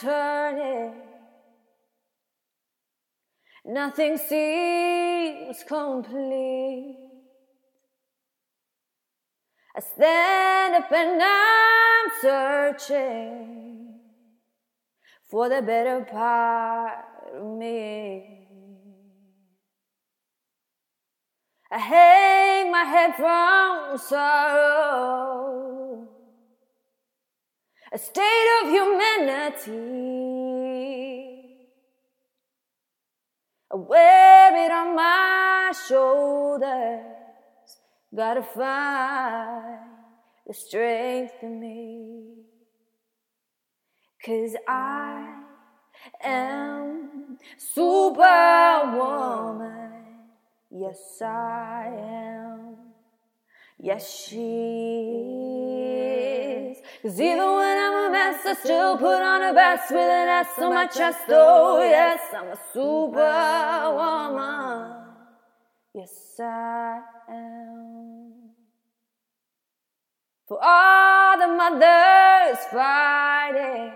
Turning. Nothing seems complete. I stand up and I'm searching for the better part of me. I hang my head from sorrow, a state of humanity. I wear it on my shoulders, gotta find the strength in me. Cause I am superwoman. Yes, I am. Yes, she. Cause even when I'm a mess, I still put on a vest with an S on my chest. Oh, yes, I'm a superwoman. Yes, I am. For all the mothers fighting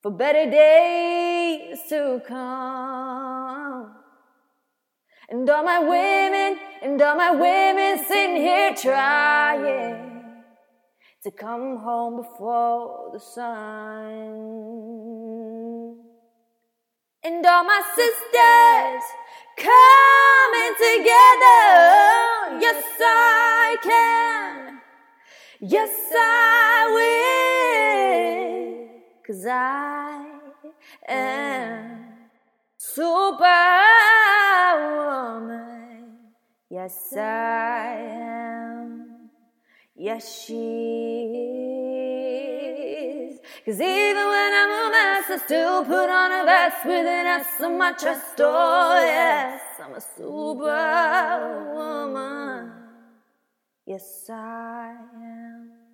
for better days to come. And all my women, and all my women sitting here trying to come home before the sun. And all my sisters coming together. Yes, I can. Yes, I will. Cause I am superwoman. Yes, I am. Yes, she is. Cause even when I'm a mess, I still put on a vest with an S on my chest. Oh, yes, I'm a superwoman. Yes, I am.